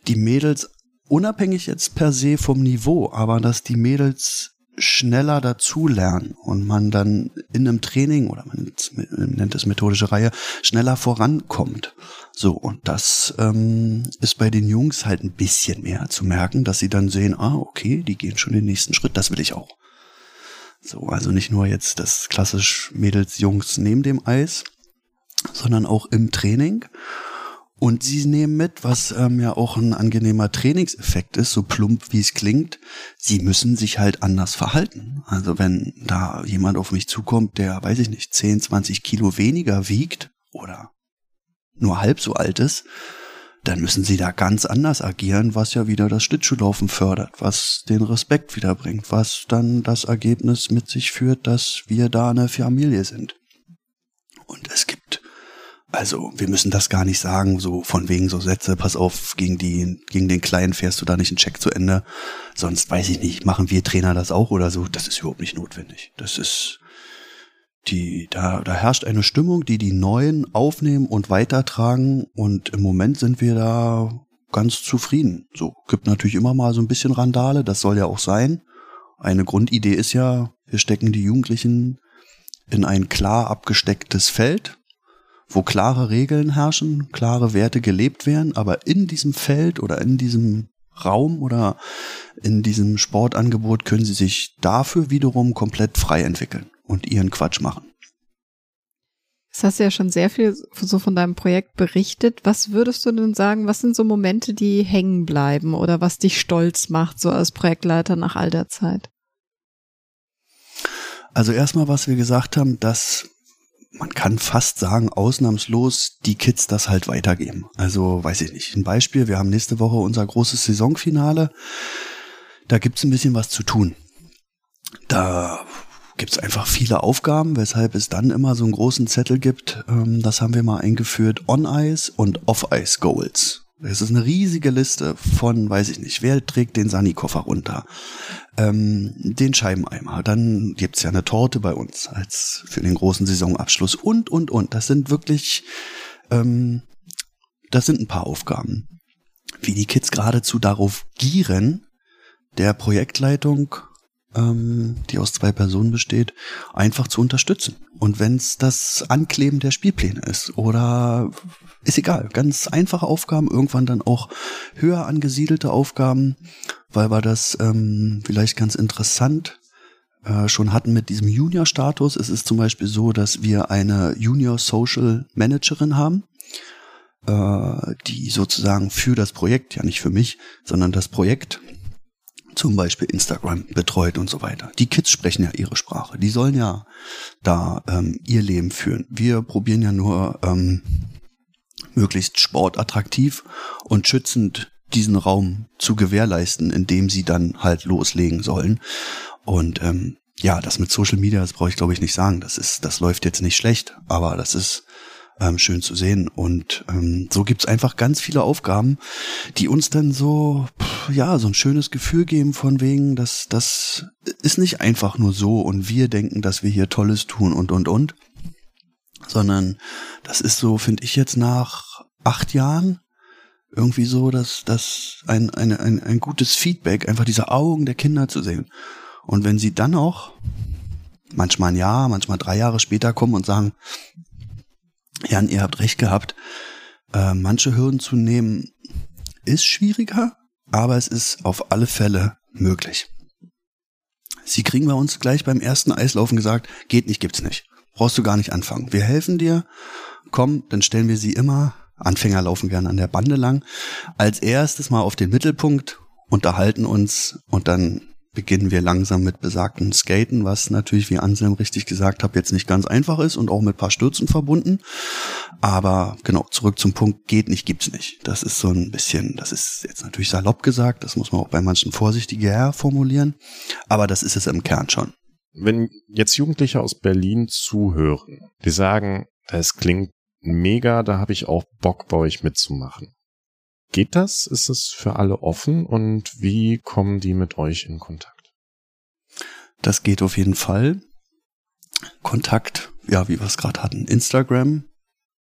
die Mädels unabhängig jetzt per se vom Niveau, aber dass die Mädels schneller dazulernen und man dann in einem Training oder man nennt es methodische Reihe schneller vorankommt. So und das ähm, ist bei den Jungs halt ein bisschen mehr zu merken, dass sie dann sehen, ah okay, die gehen schon den nächsten Schritt, das will ich auch. So also nicht nur jetzt das klassisch Mädels Jungs neben dem Eis, sondern auch im Training. Und sie nehmen mit, was ähm, ja auch ein angenehmer Trainingseffekt ist, so plump wie es klingt, sie müssen sich halt anders verhalten. Also wenn da jemand auf mich zukommt, der, weiß ich nicht, 10, 20 Kilo weniger wiegt oder nur halb so alt ist, dann müssen sie da ganz anders agieren, was ja wieder das Schlittschuhlaufen fördert, was den Respekt wiederbringt, was dann das Ergebnis mit sich führt, dass wir da eine Familie sind. Und es gibt also, wir müssen das gar nicht sagen, so von wegen so Sätze, pass auf, gegen die, gegen den Kleinen fährst du da nicht einen Check zu Ende. Sonst weiß ich nicht, machen wir Trainer das auch oder so. Das ist überhaupt nicht notwendig. Das ist, die, da, da herrscht eine Stimmung, die die Neuen aufnehmen und weitertragen und im Moment sind wir da ganz zufrieden. So, gibt natürlich immer mal so ein bisschen Randale, das soll ja auch sein. Eine Grundidee ist ja, wir stecken die Jugendlichen in ein klar abgestecktes Feld, wo klare Regeln herrschen, klare Werte gelebt werden, aber in diesem Feld oder in diesem Raum oder in diesem Sportangebot können sie sich dafür wiederum komplett frei entwickeln und ihren Quatsch machen. Das hast du ja schon sehr viel so von deinem Projekt berichtet. Was würdest du denn sagen, was sind so Momente, die hängen bleiben oder was dich stolz macht, so als Projektleiter nach all der Zeit? Also erstmal, was wir gesagt haben, dass man kann fast sagen, ausnahmslos die Kids das halt weitergeben. Also weiß ich nicht. Ein Beispiel, wir haben nächste Woche unser großes Saisonfinale. Da gibt's ein bisschen was zu tun. Da gibt's einfach viele Aufgaben, weshalb es dann immer so einen großen Zettel gibt. Ähm, das haben wir mal eingeführt, On-Ice und Off-Ice-Goals. Es ist eine riesige Liste von, weiß ich nicht, wer trägt den Sani-Koffer runter, ähm, den Scheibeneimer, dann gibt's ja eine Torte bei uns als für den großen Saisonabschluss und, und, und. Das sind wirklich, ähm, das sind ein paar Aufgaben. Wie die Kids geradezu darauf gieren, der Projektleitung ähm, die aus zwei Personen besteht, einfach zu unterstützen. Und wenn es das Ankleben der Spielpläne ist oder ist egal, ganz einfache Aufgaben, irgendwann dann auch höher angesiedelte Aufgaben, weil wir das ähm, vielleicht ganz interessant äh, schon hatten mit diesem Junior-Status. Es ist zum Beispiel so, dass wir eine Junior Social Managerin haben, äh, die sozusagen für das Projekt, ja nicht für mich, sondern das Projekt zum Beispiel Instagram betreut und so weiter. Die Kids sprechen ja ihre Sprache. Die sollen ja da ähm, ihr Leben führen. Wir probieren ja nur ähm, möglichst sportattraktiv und schützend diesen Raum zu gewährleisten, indem sie dann halt loslegen sollen. Und ähm, ja, das mit Social Media, das brauche ich glaube ich nicht sagen. Das ist, das läuft jetzt nicht schlecht, aber das ist ähm, schön zu sehen. Und ähm, so gibt's einfach ganz viele Aufgaben, die uns dann so, ja, so ein schönes Gefühl geben von wegen, dass das ist nicht einfach nur so und wir denken, dass wir hier Tolles tun und und und, sondern das ist so, finde ich jetzt nach acht Jahren irgendwie so, dass das ein, ein, ein, ein gutes Feedback, einfach diese Augen der Kinder zu sehen. Und wenn sie dann auch manchmal ein Jahr, manchmal drei Jahre später kommen und sagen, Jan, ihr habt recht gehabt. Äh, manche Hürden zu nehmen ist schwieriger, aber es ist auf alle Fälle möglich. Sie kriegen bei uns gleich beim ersten Eislaufen gesagt, geht nicht, gibt's nicht. Brauchst du gar nicht anfangen. Wir helfen dir. Komm, dann stellen wir sie immer, Anfänger laufen gerne an der Bande lang, als erstes mal auf den Mittelpunkt, unterhalten uns und dann beginnen wir langsam mit besagten Skaten, was natürlich, wie Anselm richtig gesagt hat, jetzt nicht ganz einfach ist und auch mit paar Stürzen verbunden. Aber genau, zurück zum Punkt, geht nicht, gibt's nicht. Das ist so ein bisschen, das ist jetzt natürlich salopp gesagt, das muss man auch bei manchen vorsichtiger formulieren, aber das ist es im Kern schon. Wenn jetzt Jugendliche aus Berlin zuhören, die sagen, das klingt mega, da habe ich auch Bock bei euch mitzumachen. Geht das? Ist es für alle offen? Und wie kommen die mit euch in Kontakt? Das geht auf jeden Fall. Kontakt, ja, wie wir es gerade hatten, Instagram.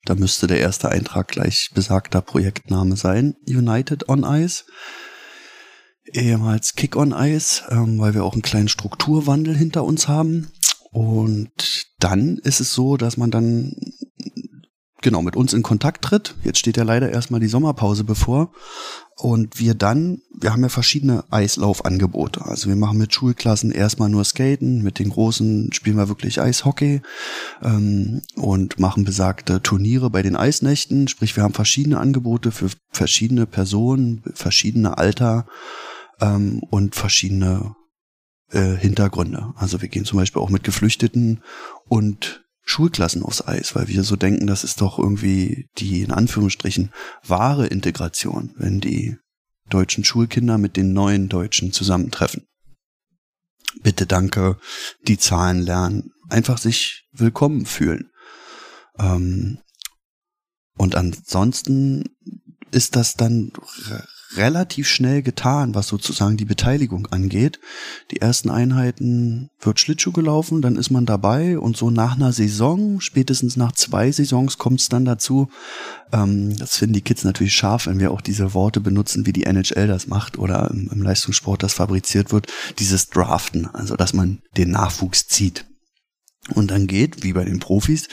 Da müsste der erste Eintrag gleich besagter Projektname sein. United on Ice. Ehemals Kick on Ice, ähm, weil wir auch einen kleinen Strukturwandel hinter uns haben. Und dann ist es so, dass man dann genau mit uns in Kontakt tritt. Jetzt steht ja leider erstmal die Sommerpause bevor. Und wir dann, wir haben ja verschiedene Eislaufangebote. Also wir machen mit Schulklassen erstmal nur Skaten, mit den Großen spielen wir wirklich Eishockey ähm, und machen besagte Turniere bei den Eisnächten. Sprich, wir haben verschiedene Angebote für verschiedene Personen, verschiedene Alter ähm, und verschiedene äh, Hintergründe. Also wir gehen zum Beispiel auch mit Geflüchteten und Schulklassen aufs Eis, weil wir so denken, das ist doch irgendwie die in Anführungsstrichen wahre Integration, wenn die deutschen Schulkinder mit den neuen Deutschen zusammentreffen. Bitte danke, die Zahlen lernen, einfach sich willkommen fühlen. Ähm, und ansonsten ist das dann relativ schnell getan, was sozusagen die Beteiligung angeht. Die ersten Einheiten wird Schlittschuh gelaufen, dann ist man dabei und so nach einer Saison, spätestens nach zwei Saisons kommt es dann dazu. Ähm, das finden die Kids natürlich scharf, wenn wir auch diese Worte benutzen, wie die NHL das macht oder im, im Leistungssport das fabriziert wird. Dieses Draften, also dass man den Nachwuchs zieht. Und dann geht, wie bei den Profis,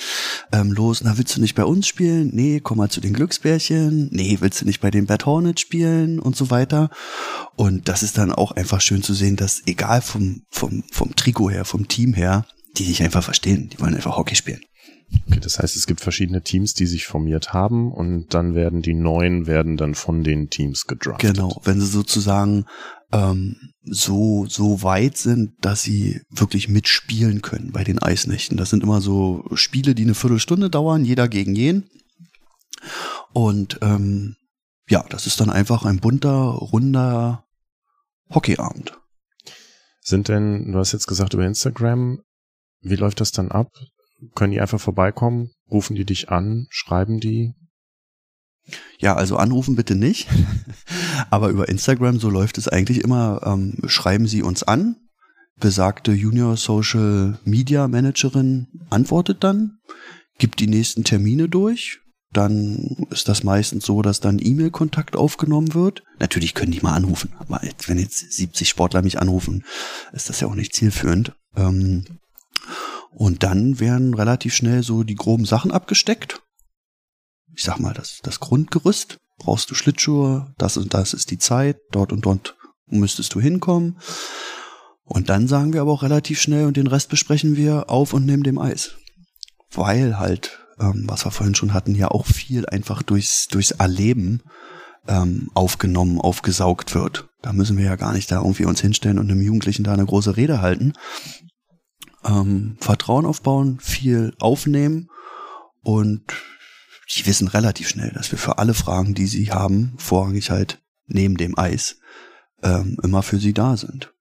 ähm, los, na, willst du nicht bei uns spielen? Nee, komm mal zu den Glücksbärchen. Nee, willst du nicht bei den Bad Hornet spielen? Und so weiter. Und das ist dann auch einfach schön zu sehen, dass egal vom, vom, vom Trikot her, vom Team her, die sich einfach verstehen, die wollen einfach Hockey spielen. Okay, das heißt, es gibt verschiedene Teams, die sich formiert haben und dann werden die neuen werden dann von den Teams gedraftet. Genau, wenn sie sozusagen ähm, so so weit sind, dass sie wirklich mitspielen können bei den Eisnächten. Das sind immer so Spiele, die eine Viertelstunde dauern, jeder gegen jeden. Und ähm, ja, das ist dann einfach ein bunter, runder Hockeyabend. Sind denn, du hast jetzt gesagt über Instagram, wie läuft das dann ab? Können die einfach vorbeikommen? Rufen die dich an? Schreiben die? Ja, also anrufen bitte nicht. Aber über Instagram, so läuft es eigentlich immer, ähm, schreiben Sie uns an. Besagte Junior Social Media Managerin antwortet dann, gibt die nächsten Termine durch. Dann ist das meistens so, dass dann E-Mail-Kontakt aufgenommen wird. Natürlich können die mal anrufen, aber wenn jetzt 70 Sportler mich anrufen, ist das ja auch nicht zielführend. Ähm, und dann werden relativ schnell so die groben Sachen abgesteckt. Ich sag mal, das, das Grundgerüst. Brauchst du Schlittschuhe, das und das ist die Zeit, dort und dort müsstest du hinkommen. Und dann sagen wir aber auch relativ schnell und den Rest besprechen wir auf und neben dem Eis. Weil halt, ähm, was wir vorhin schon hatten, ja auch viel einfach durchs, durchs Erleben ähm, aufgenommen, aufgesaugt wird. Da müssen wir ja gar nicht da irgendwie uns hinstellen und einem Jugendlichen da eine große Rede halten, ähm, Vertrauen aufbauen, viel aufnehmen und die wissen relativ schnell, dass wir für alle Fragen, die sie haben, vorrangig halt neben dem Eis, ähm, immer für sie da sind.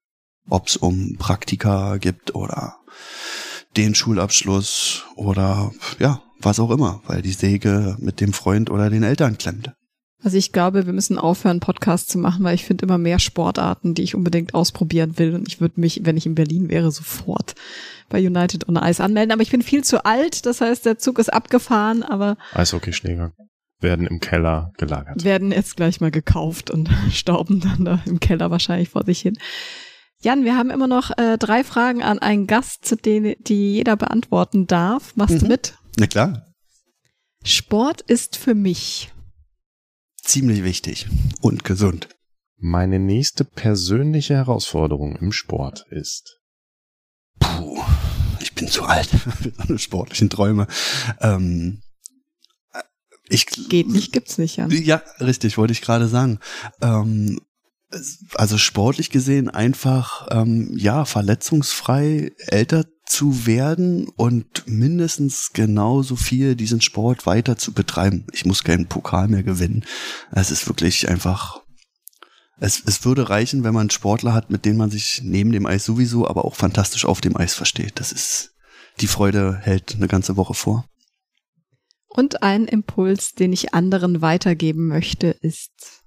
Ob es um Praktika gibt oder den Schulabschluss oder ja, was auch immer, weil die Säge mit dem Freund oder den Eltern klemmt. Also ich glaube, wir müssen aufhören, Podcasts zu machen, weil ich finde immer mehr Sportarten, die ich unbedingt ausprobieren will. Und ich würde mich, wenn ich in Berlin wäre, sofort bei United on Ice anmelden. Aber ich bin viel zu alt, das heißt, der Zug ist abgefahren, aber Eishockeyschläger werden im Keller gelagert. werden jetzt gleich mal gekauft und stauben dann da im Keller wahrscheinlich vor sich hin. Jan, wir haben immer noch äh, drei Fragen an einen Gast, zu denen, die jeder beantworten darf. Machst du Mhm. mit? Na klar, Sport ist für mich. Ziemlich wichtig und gesund. Meine nächste persönliche Herausforderung im Sport ist. Puh, ich bin zu alt für so eine sportlichen Träume. Ähm, ich, Geht nicht, gibt's nicht, Jan. Ja, richtig, wollte ich gerade sagen. Ähm, also sportlich gesehen einfach, ähm, ja, verletzungsfrei älter zu werden und mindestens genauso viel diesen Sport weiter zu betreiben. Ich muss keinen Pokal mehr gewinnen. Es ist wirklich einfach, es, es würde reichen, wenn man Sportler hat, mit denen man sich neben dem Eis sowieso, aber auch fantastisch auf dem Eis versteht. Das ist, die Freude hält eine ganze Woche vor. Und ein Impuls, den ich anderen weitergeben möchte, ist.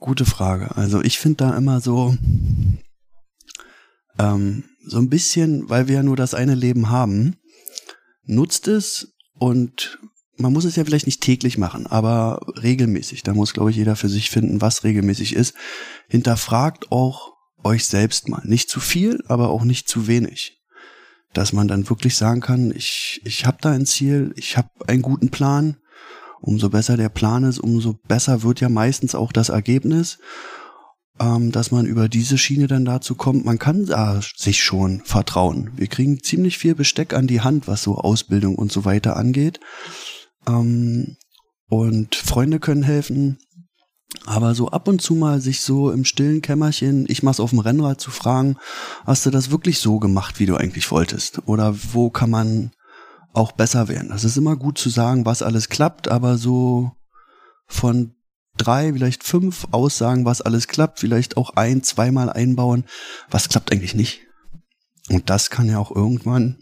Gute Frage. Also ich finde da immer so, ähm, so ein bisschen, weil wir ja nur das eine Leben haben, nutzt es und man muss es ja vielleicht nicht täglich machen, aber regelmäßig. Da muss, glaube ich, jeder für sich finden, was regelmäßig ist. Hinterfragt auch euch selbst mal. Nicht zu viel, aber auch nicht zu wenig. Dass man dann wirklich sagen kann, ich, ich habe da ein Ziel, ich habe einen guten Plan. Umso besser der Plan ist, umso besser wird ja meistens auch das Ergebnis, ähm, dass man über diese Schiene dann dazu kommt, man kann da sich schon vertrauen. Wir kriegen ziemlich viel Besteck an die Hand, was so Ausbildung und so weiter angeht. Ähm, und Freunde können helfen. Aber so ab und zu mal sich so im stillen Kämmerchen, ich mach's auf dem Rennrad zu fragen, hast du das wirklich so gemacht, wie du eigentlich wolltest? Oder wo kann man auch besser werden? Das ist immer gut zu sagen, was alles klappt, aber so von drei, vielleicht fünf Aussagen, was alles klappt, vielleicht auch ein, zweimal einbauen, was klappt eigentlich nicht. Und das kann ja auch irgendwann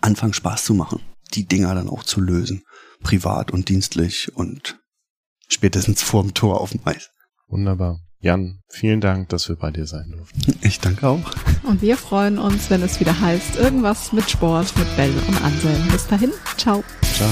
anfangen Spaß zu machen, die Dinger dann auch zu lösen, privat und dienstlich und spätestens vorm Tor auf dem Eis. Wunderbar. Jan, vielen Dank, dass wir bei dir sein durften. Ich danke auch. Und wir freuen uns, wenn es wieder heißt, irgendwas mit Sport, mit Bell und Anselm. Bis dahin, ciao. Ciao.